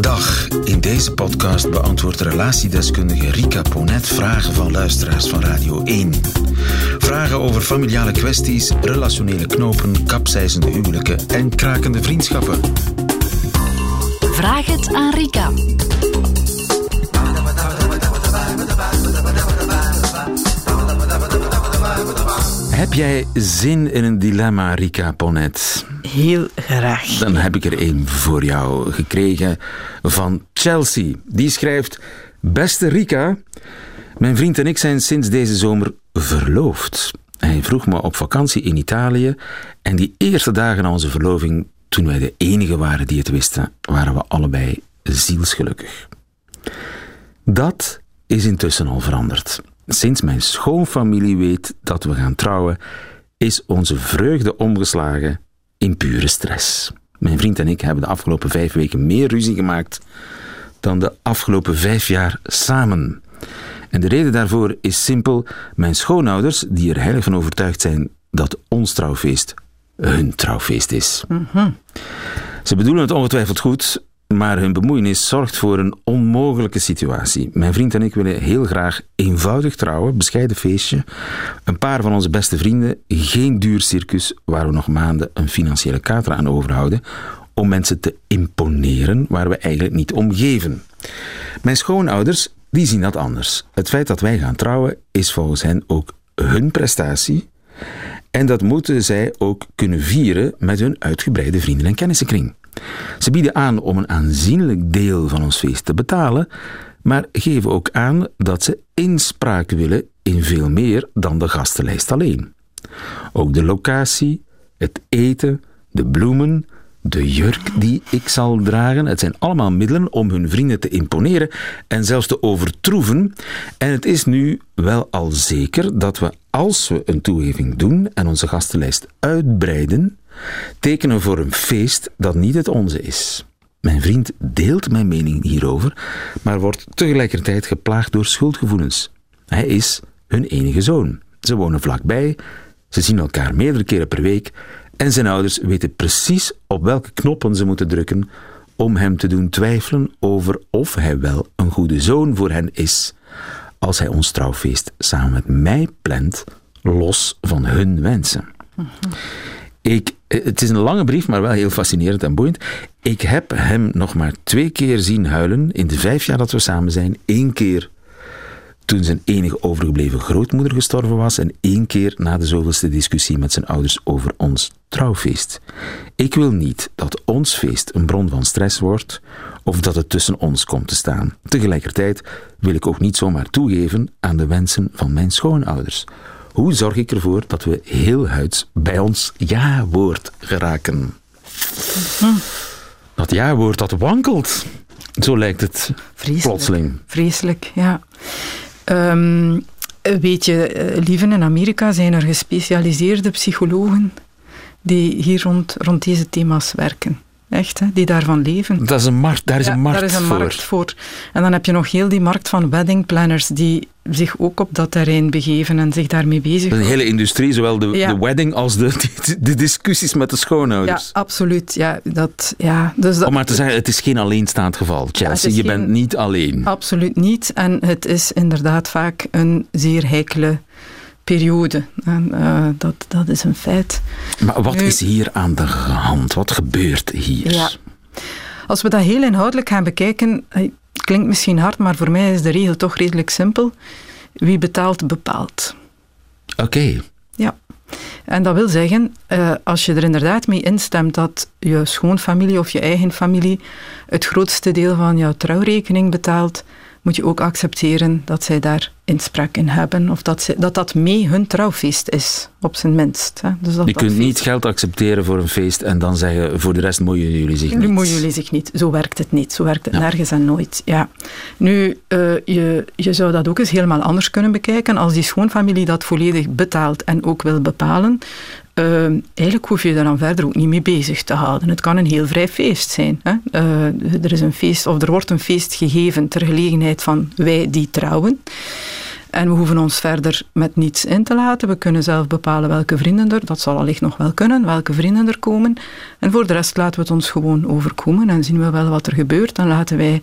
Dag. In deze podcast beantwoordt relatiedeskundige Rika Ponet vragen van luisteraars van Radio 1. Vragen over familiale kwesties, relationele knopen, kapseizende huwelijken en krakende vriendschappen. Vraag het aan Rika. Heb jij zin in een dilemma, Rika Ponet? Heel graag. Dan heb ik er één voor jou gekregen van Chelsea. Die schrijft: Beste Rika, mijn vriend en ik zijn sinds deze zomer verloofd. Hij vroeg me op vakantie in Italië en die eerste dagen na onze verloving, toen wij de enige waren die het wisten, waren we allebei zielsgelukkig. Dat is intussen al veranderd. Sinds mijn schoonfamilie weet dat we gaan trouwen, is onze vreugde omgeslagen in pure stress. Mijn vriend en ik hebben de afgelopen vijf weken meer ruzie gemaakt dan de afgelopen vijf jaar samen. En de reden daarvoor is simpel: mijn schoonouders, die er heilig van overtuigd zijn dat ons trouwfeest hun trouwfeest is. Ze bedoelen het ongetwijfeld goed, maar hun bemoeienis zorgt voor een onmogelijke situatie. Mijn vriend en ik willen heel graag eenvoudig trouwen, bescheiden feestje, een paar van onze beste vrienden, geen duur circus waar we nog maanden een financiële kater aan overhouden, om mensen te imponeren waar we eigenlijk niet om geven. Mijn schoonouders, die zien dat anders. Het feit dat wij gaan trouwen is volgens hen ook hun prestatie. En dat moeten zij ook kunnen vieren met hun uitgebreide vrienden- en kennissenkring. Ze bieden aan om een aanzienlijk deel van ons feest te betalen, maar geven ook aan dat ze inspraak willen in veel meer dan de gastenlijst alleen. Ook de locatie, het eten, de bloemen, de jurk die ik zal dragen, het zijn allemaal middelen om hun vrienden te imponeren en zelfs te overtroeven. En het is nu wel al zeker dat we, als we een toegeving doen en onze gastenlijst uitbreiden, tekenen voor een feest dat niet het onze is. Mijn vriend deelt mijn mening hierover, maar wordt tegelijkertijd geplaagd door schuldgevoelens. Hij is hun enige zoon. Ze wonen vlakbij, ze zien elkaar meerdere keren per week en zijn ouders weten precies op welke knoppen ze moeten drukken om hem te doen twijfelen over of hij wel een goede zoon voor hen is, als hij ons trouwfeest samen met mij plant, los van hun wensen. Ik, het is een lange brief, maar wel heel fascinerend en boeiend. Ik heb hem nog maar twee keer zien huilen in de vijf jaar dat we samen zijn. Eén keer toen zijn enige overgebleven grootmoeder gestorven was en één keer na de zoveelste discussie met zijn ouders over ons trouwfeest. Ik wil niet dat ons feest een bron van stress wordt of dat het tussen ons komt te staan. Tegelijkertijd wil ik ook niet zomaar toegeven aan de wensen van mijn schoonouders. Hoe zorg ik ervoor dat we heel huids bij ons ja-woord geraken? Dat ja-woord dat wankelt. Zo lijkt het Vreselijk. plotseling. Vreselijk, ja. Ehm, weet je, eh, lieven in Amerika zijn er gespecialiseerde psychologen die hier rond, rond deze thema's werken. Echt, hè? die daarvan leven. Dat is een markt, daar is Ja, een markt daar is een voor. markt voor. En dan heb je nog heel die markt van wedding planners die zich ook op dat terrein begeven en zich daarmee bezig Een hele industrie, zowel de, Ja. de wedding als de, de, de discussies met de Ja, schoonouders. absoluut. Ja, dat, ja, dus dat, Om maar te zeggen, het is geen alleenstaand geval, Chelsea. je geen- bent niet alleen. Absoluut niet. En het is inderdaad vaak een zeer heikele periode. En, eh, dat, dat is een feit. Maar wat Nu- is hier aan de hand? Wat gebeurt hier? Ja. Als we dat heel inhoudelijk gaan bekijken, eh, klinkt misschien hard, maar voor mij is de regel toch redelijk simpel. Wie betaalt, bepaalt. Oké. Ja. En dat wil zeggen, eh, als je er inderdaad mee instemt dat je schoonfamilie of je eigen familie het grootste deel van jouw trouwrekening betaalt, moet je ook accepteren dat zij daar inspraak in hebben. Of dat ze, dat, dat mee hun trouwfeest is, op zijn minst. Hè. Dus dat Je dat kunt feest- niet geld accepteren voor een feest en dan zeggen voor de rest moeien jullie zich Nu niet. moeien jullie zich niet. Zo werkt het niet. Zo werkt het Ja. nergens en nooit. Ja. Nu, eh, je, je zou dat ook eens helemaal anders kunnen bekijken. Als die schoonfamilie dat volledig betaalt en ook wil bepalen, eh, eigenlijk hoef je daar dan verder ook niet mee bezig te houden. Het kan een heel vrij feest zijn. Hè? Eh, er is een feest, of er wordt een feest gegeven ter gelegenheid van wij die trouwen. En we hoeven ons verder met niets in te laten. We kunnen zelf bepalen welke vrienden er, dat zal allicht nog wel kunnen, welke vrienden er komen. En voor de rest laten we het ons gewoon overkomen en zien we wel wat er gebeurt. En laten wij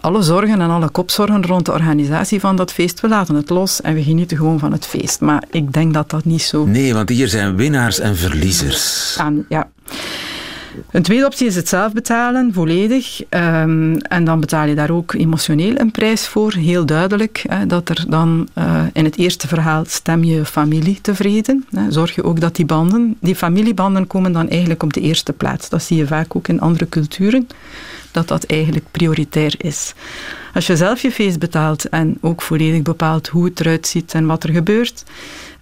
alle zorgen en alle kopzorgen rond de organisatie van dat feest, we laten het los en we genieten gewoon van het feest. Maar ik denk dat dat niet zo... Nee, want hier zijn winnaars en verliezers. Ja. Een tweede optie is het zelf betalen, volledig. Um, en dan betaal je daar ook emotioneel een prijs voor. Heel duidelijk hè, dat er dan uh, in het eerste verhaal stem je familie tevreden. Hè. Zorg je ook dat die banden, die familiebanden komen dan eigenlijk op de eerste plaats. Dat zie je vaak ook in andere culturen, dat dat eigenlijk prioritair is. Als je zelf je feest betaalt en ook volledig bepaalt hoe het eruit ziet en wat er gebeurt,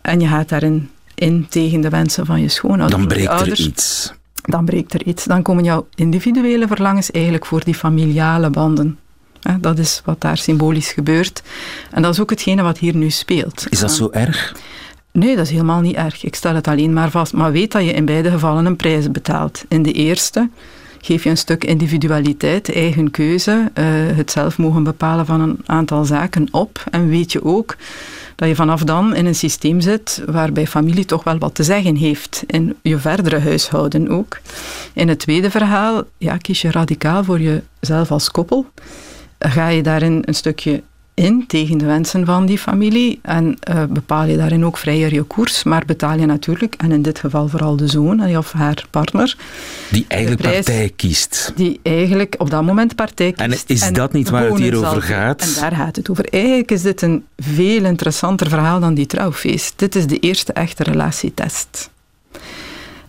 en je gaat daarin in tegen de wensen van je schoonouders. Dan breekt er iets dan breekt er iets. Dan komen jouw individuele verlangens eigenlijk voor die familiale banden. Dat is wat daar symbolisch gebeurt. En dat is ook hetgene wat hier nu speelt. Is dat zo erg? Nee, dat is helemaal niet erg. Ik stel het alleen maar vast. Maar weet dat je in beide gevallen een prijs betaalt. In de eerste geef je een stuk individualiteit, eigen keuze, uh, het zelf mogen bepalen van een aantal zaken op. En weet je ook dat je vanaf dan in een systeem zit waarbij familie toch wel wat te zeggen heeft in je verdere huishouden ook. In het tweede verhaal ja, kies je radicaal voor jezelf als koppel. Ga je daarin een stukje in tegen de wensen van die familie en uh, bepaal je daarin ook vrijer je koers, maar betaal je natuurlijk, en in dit geval vooral de zoon of haar partner, die eigenlijk partij kiest. Die eigenlijk op dat moment partij kiest. En is dat niet waar het hier over gaat? En daar gaat het over. Eigenlijk is dit een veel interessanter verhaal dan die trouwfeest. Dit is de eerste echte relatietest.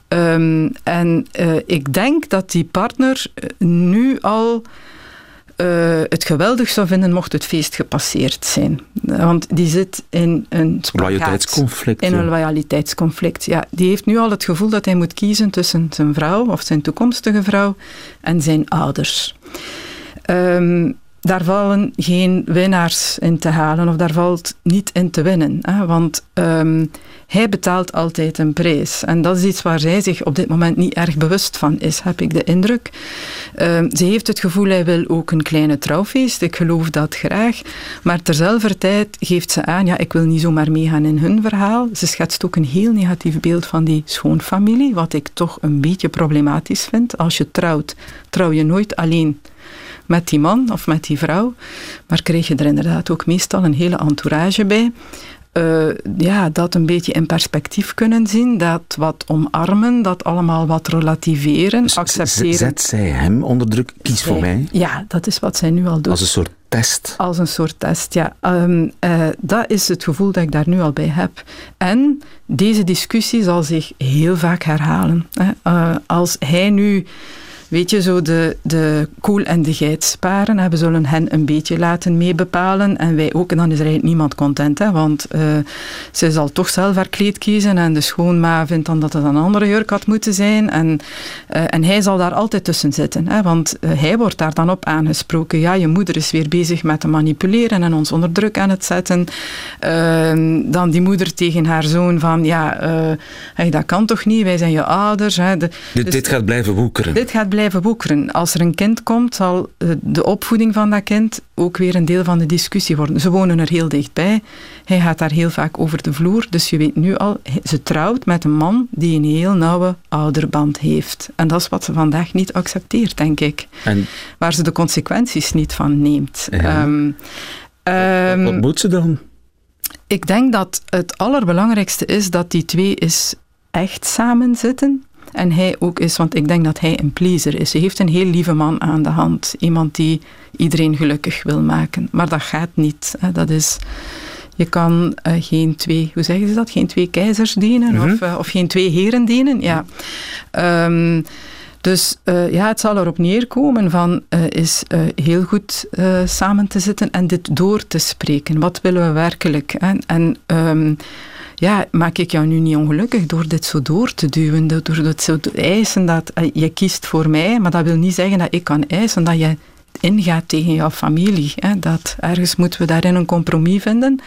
Um, en uh, ik denk dat die partner nu al uh, het geweldig zou vinden mocht het feest gepasseerd zijn. Want die zit in een loyaliteitsconflict. In een loyaliteitsconflict, ja. Die heeft nu al het gevoel dat hij moet kiezen tussen zijn vrouw of zijn toekomstige vrouw en zijn ouders. Um, daar vallen geen winnaars in te halen of daar valt niet in te winnen. Hè? Want um, hij betaalt altijd een prijs. En dat is iets waar zij zich op dit moment niet erg bewust van is, heb ik de indruk. Um, ze heeft het gevoel, hij wil ook een kleine trouwfeest. Ik geloof dat graag. Maar terzelfde tijd geeft ze aan, ja, ik wil niet zomaar meegaan in hun verhaal. Ze schetst ook een heel negatief beeld van die schoonfamilie, wat ik toch een beetje problematisch vind. Als je trouwt, trouw je nooit alleen met die man of met die vrouw. Maar kreeg je er inderdaad ook meestal een hele entourage bij. Uh, ja, dat een beetje in perspectief kunnen zien, dat wat omarmen, dat allemaal wat relativeren, dus accepteren. Zet zij hem onder druk? Kies voor mij. Ja, dat is wat zij nu al doet. Als een soort test. Als een soort test, ja. Um, uh, dat is het gevoel dat ik daar nu al bij heb. En deze discussie zal zich heel vaak herhalen. Hè. Uh, als hij nu weet je, zo de, de koel en de geit sparen. We zullen hen een beetje laten meebepalen en wij ook. En dan is er eigenlijk niemand content, hè, want uh, ze zal toch zelf haar kleed kiezen en de schoonma vindt dan dat het een andere jurk had moeten zijn. En, uh, en hij zal daar altijd tussen zitten, hè, want uh, hij wordt daar dan op aangesproken. Ja, je moeder is weer bezig met te manipuleren en ons onder druk aan het zetten. Ehm, dan die moeder tegen haar zoon van, ja, hey, dat kan toch niet, wij zijn je ouders. Hè, de, dit, dus, dit gaat blijven woekeren. Dit gaat blijven woekeren. Als er een kind komt, zal eh, de opvoeding van dat kind ook weer een deel van de discussie worden. Ze wonen er heel dichtbij. Hij gaat daar heel vaak over de vloer. Dus je weet nu al, ze trouwt met een man die een heel nauwe ouderband heeft. En dat is wat ze vandaag niet accepteert, denk ik. En? Waar ze de consequenties niet van neemt. Ja. Um, wat moet ze dan? Ik denk dat het allerbelangrijkste is dat die twee is echt samen zitten en hij ook is, want ik denk dat hij een pleaser is. Hij heeft een heel lieve man aan de hand. Iemand die iedereen gelukkig wil maken. Maar dat gaat niet. Dat is... Je kan uh, geen twee, hoe zeggen ze dat? Geen twee keizers dienen mm -hmm. of, uh, of, geen twee heren dienen. Ja. Um, dus uh, ja, het zal erop neerkomen van is heel goed samen te zitten en dit door te spreken. Wat willen we werkelijk? Hè? En um, ja, maak ik jou nu niet ongelukkig door dit zo door te duwen, door dit zo te eisen dat eh, je kiest voor mij, maar dat wil niet zeggen dat ik kan eisen dat je ingaat tegen jouw familie. Hè. Dat ergens moeten we daarin een compromis vinden,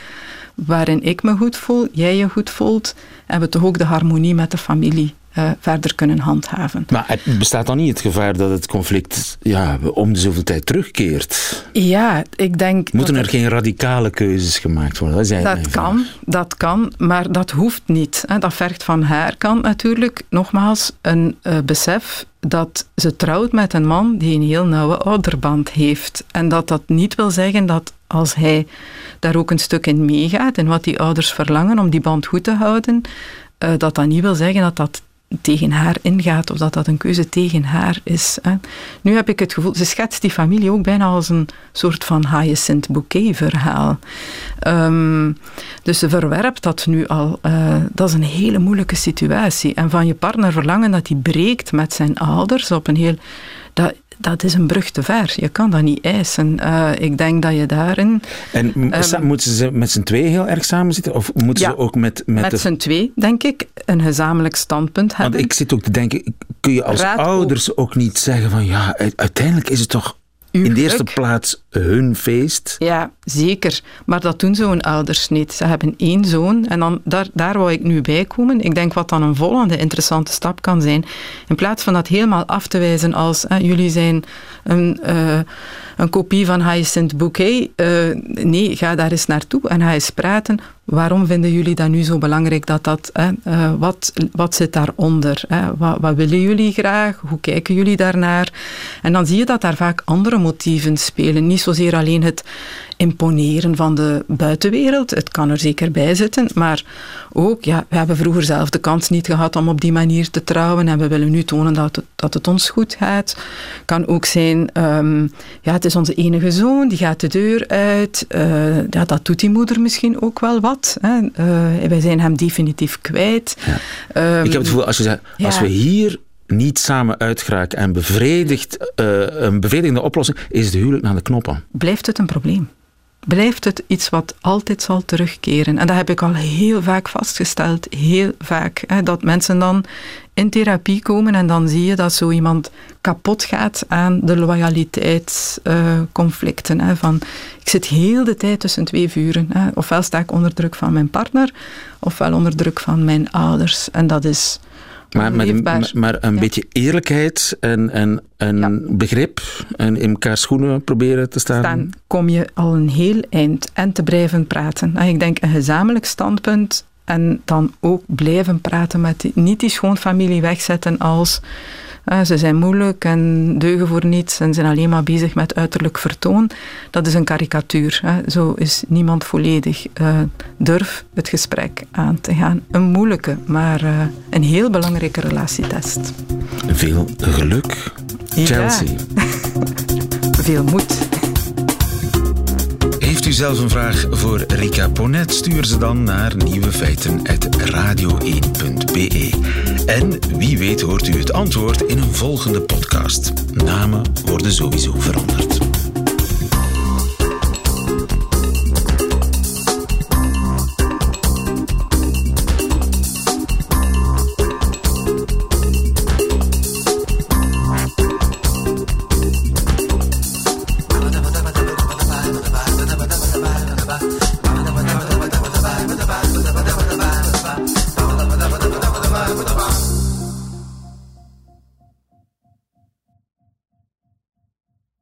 waarin ik me goed voel, jij je goed voelt, en we toch ook de harmonie met de familie uh, verder kunnen handhaven. Maar het bestaat dan niet het gevaar dat het conflict ja, om de zoveel tijd terugkeert? Ja, ik denk... Moeten er, geen radicale keuzes gemaakt worden? Dat, dat kan, dat kan, maar dat hoeft niet. Dat vergt van haar kant natuurlijk nogmaals een uh, besef dat ze trouwt met een man die een heel nauwe ouderband heeft. En dat dat niet wil zeggen dat als hij daar ook een stuk in meegaat en wat die ouders verlangen om die band goed te houden, uh, dat dat niet wil zeggen dat dat tegen haar ingaat of dat dat een keuze tegen haar is. Hè. Nu heb ik het gevoel, ze schetst die familie ook bijna als een soort van Hyacinth Bouquet verhaal. Um, dus ze verwerpt dat nu al. Uh, dat is een hele moeilijke situatie. En van je partner verlangen dat hij breekt met zijn ouders op een heel... Dat, dat is een brug te ver. Je kan dat niet eisen. Uh, ik denk dat je daarin... En um, moeten ze met z'n twee heel erg samen zitten? Of moeten ja, ze ook met... Met, met de... z'n twee, denk ik, een gezamenlijk standpunt hebben. Want ik zit ook te denken, kun je als Raad ouders ook... ook niet zeggen van ja, uiteindelijk is het toch in de eerste plaats hun feest. Ja, zeker. Maar dat doen zo'n ouders niet. Ze hebben één zoon en dan, daar, daar wou ik nu bij komen. Ik denk wat dan een volgende interessante stap kan zijn. In plaats van dat helemaal af te wijzen als jullie zijn een, uh, een kopie van Hyacinth Bouquet. Uh, nee, ga daar eens naartoe en ga eens praten. Waarom vinden jullie dat nu zo belangrijk? Dat dat, uh, wat, wat zit daaronder? Hè? Wat, wat willen jullie graag? Hoe kijken jullie daarnaar? En dan zie je dat daar vaak andere motieven spelen. Niet zozeer alleen het imponeren van de buitenwereld. Het kan er zeker bij zitten, maar ook, ja, we hebben vroeger zelf de kans niet gehad om op die manier te trouwen en we willen nu tonen dat het, dat het ons goed gaat. Kan ook zijn, um, ja, het is onze enige zoon, die gaat de deur uit. Uh, ja, dat doet die moeder misschien ook wel wat. Hè. Uh, wij zijn hem definitief kwijt. Ja. Um, Ik heb het gevoel, als, je zegt, ja. als we hier niet samen uitgeraken en bevredigd, uh, een bevredigende oplossing, is de huwelijk naar de knoppen. Blijft het een probleem? blijft het iets wat altijd zal terugkeren. En dat heb ik al heel vaak vastgesteld, heel vaak. Hè, dat mensen dan in therapie komen en dan zie je dat zo iemand kapot gaat aan de loyaliteitsconflicten. Van, ik zit heel de tijd tussen twee vuren. Hè. Ofwel sta ik onder druk van mijn partner, ofwel onder druk van mijn ouders. En dat is maar, met, maar een beetje eerlijkheid en, en, en begrip en in elkaar schoenen proberen te staan. Dan kom je al een heel eind en te blijven praten. Nou, ik denk een gezamenlijk standpunt en dan ook blijven praten met die, niet die schoonfamilie wegzetten als uh, ze zijn moeilijk en deugen voor niets en zijn alleen maar bezig met uiterlijk vertoon. Dat is een karikatuur. Hè. Zo is niemand volledig. Uh, durf het gesprek aan te gaan. Een moeilijke, maar uh, een heel belangrijke relatietest. Veel geluk, Chelsea. Ja. Veel moed. Heeft u zelf een vraag voor Rika Ponet? Stuur ze dan naar nieuwefeiten.radio1.be. En wie weet hoort u het antwoord in een volgende podcast. Namen worden sowieso veranderd.